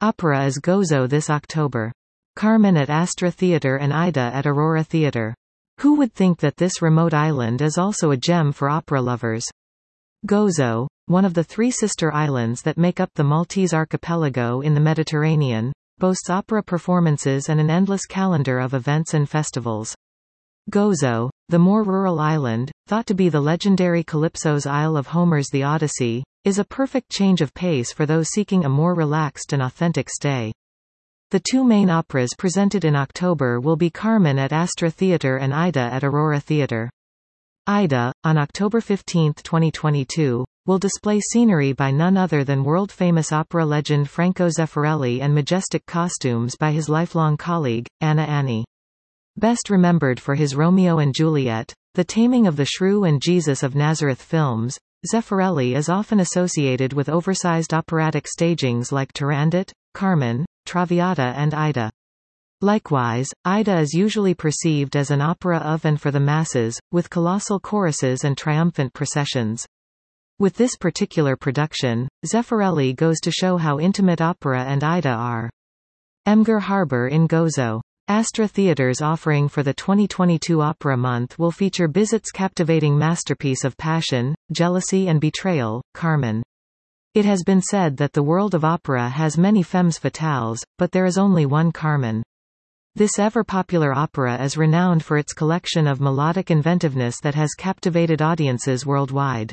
Opera is Gozo this October. Carmen at Astra Theatre and Aida at Aurora Theatre. Who would think that this remote island is also a gem for opera lovers? Gozo, one of the three sister islands that make up the Maltese archipelago in the Mediterranean, boasts opera performances and an endless calendar of events and festivals. Gozo, the more rural island, thought to be the legendary Calypso's Isle of Homer's The Odyssey, is a perfect change of pace for those seeking a more relaxed and authentic stay. The two main operas presented in October will be Carmen at Astra Theatre and Aida at Aurora Theatre. Aida, on October 15, 2022, will display scenery by none other than world-famous opera legend Franco Zeffirelli and majestic costumes by his lifelong colleague, Anna Anni. Best remembered for his Romeo and Juliet, The Taming of the Shrew and Jesus of Nazareth films, Zeffirelli is often associated with oversized operatic stagings like Turandot, Carmen, Traviata and Aida. Likewise, Aida is usually perceived as an opera of and for the masses, with colossal choruses and triumphant processions. With this particular production, Zeffirelli goes to show how intimate opera and Aida are. Mgarr Harbor in Gozo. Astra Theatre's offering for the 2022 Opera Month will feature Bizet's captivating masterpiece of passion, jealousy and betrayal, Carmen. It has been said that the world of opera has many femmes fatales, but there is only one Carmen. This ever-popular opera is renowned for its collection of melodic inventiveness that has captivated audiences worldwide.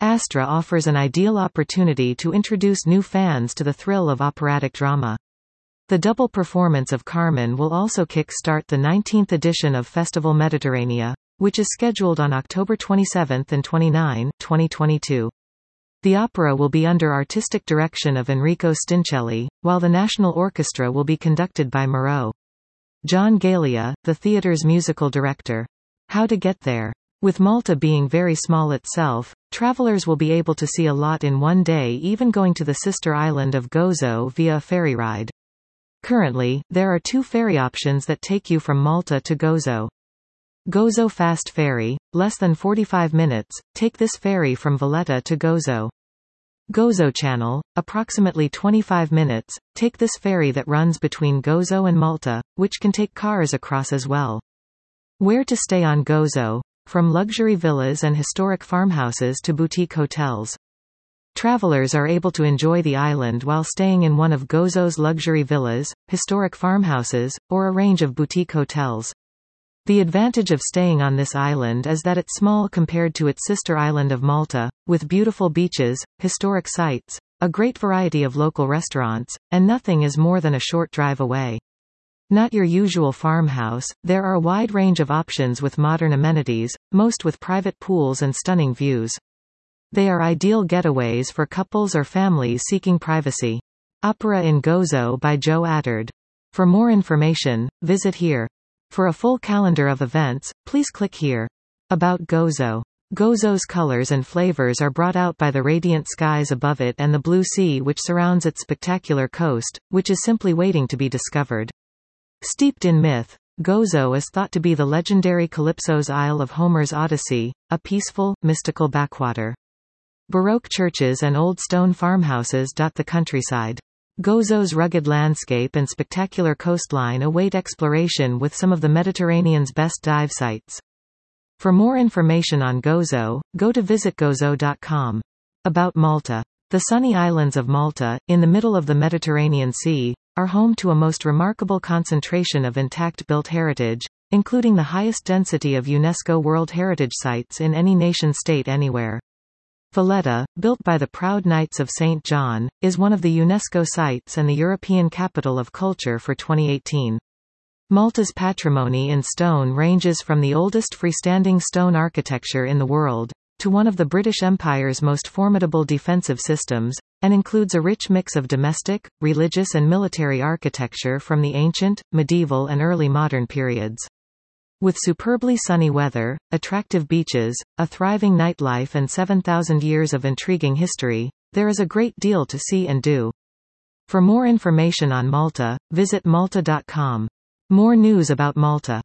Astra offers an ideal opportunity to introduce new fans to the thrill of operatic drama. The double performance of Carmen will also kick-start the 19th edition of Festival Mediterranea, which is scheduled on October 27 and 29, 2022. The opera will be under artistic direction of Enrico Stinchelli, while the National Orchestra will be conducted by Moreau. John Galea, the theater's musical director. How to get there. With Malta being very small itself, travelers will be able to see a lot in one day even going to the sister island of Gozo via a ferry ride. Currently, there are two ferry options that take you from Malta to Gozo. Gozo Fast Ferry, less than 45 minutes, take this ferry from Valletta to Gozo. Gozo Channel, approximately 25 minutes, take this ferry that runs between Gozo and Malta, which can take cars across as well. Where to stay on Gozo, from luxury villas and historic farmhouses to boutique hotels. Travelers are able to enjoy the island while staying in one of Gozo's luxury villas, historic farmhouses, or a range of boutique hotels. The advantage of staying on this island is that it's small compared to its sister island of Malta, with beautiful beaches, historic sites, a great variety of local restaurants, and nothing is more than a short drive away. Not your usual farmhouse, there are a wide range of options with modern amenities, most with private pools and stunning views. They are ideal getaways for couples or families seeking privacy. Opera in Gozo by Joe Attard. For more information, visit here. For a full calendar of events, please click here. About Gozo. Gozo's colors and flavors are brought out by the radiant skies above it and the blue sea which surrounds its spectacular coast, which is simply waiting to be discovered. Steeped in myth, Gozo is thought to be the legendary Calypso's Isle of Homer's Odyssey, a peaceful, mystical backwater. Baroque churches and old stone farmhouses dot the countryside. Gozo's rugged landscape and spectacular coastline await exploration with some of the Mediterranean's best dive sites. For more information on Gozo, go to visitgozo.com. About Malta. The sunny islands of Malta, in the middle of the Mediterranean Sea, are home to a most remarkable concentration of intact built heritage, including the highest density of UNESCO World Heritage Sites in any nation-state anywhere. Valletta, built by the Proud Knights of St. John, is one of the UNESCO sites and the European Capital of Culture for 2018. Malta's patrimony in stone ranges from the oldest freestanding stone architecture in the world, to one of the British Empire's most formidable defensive systems, and includes a rich mix of domestic, religious and military architecture from the ancient, medieval and early modern periods. With superbly sunny weather, attractive beaches, a thriving nightlife and 7,000 years of intriguing history, there is a great deal to see and do. For more information on Malta, visit malta.com. More news about Malta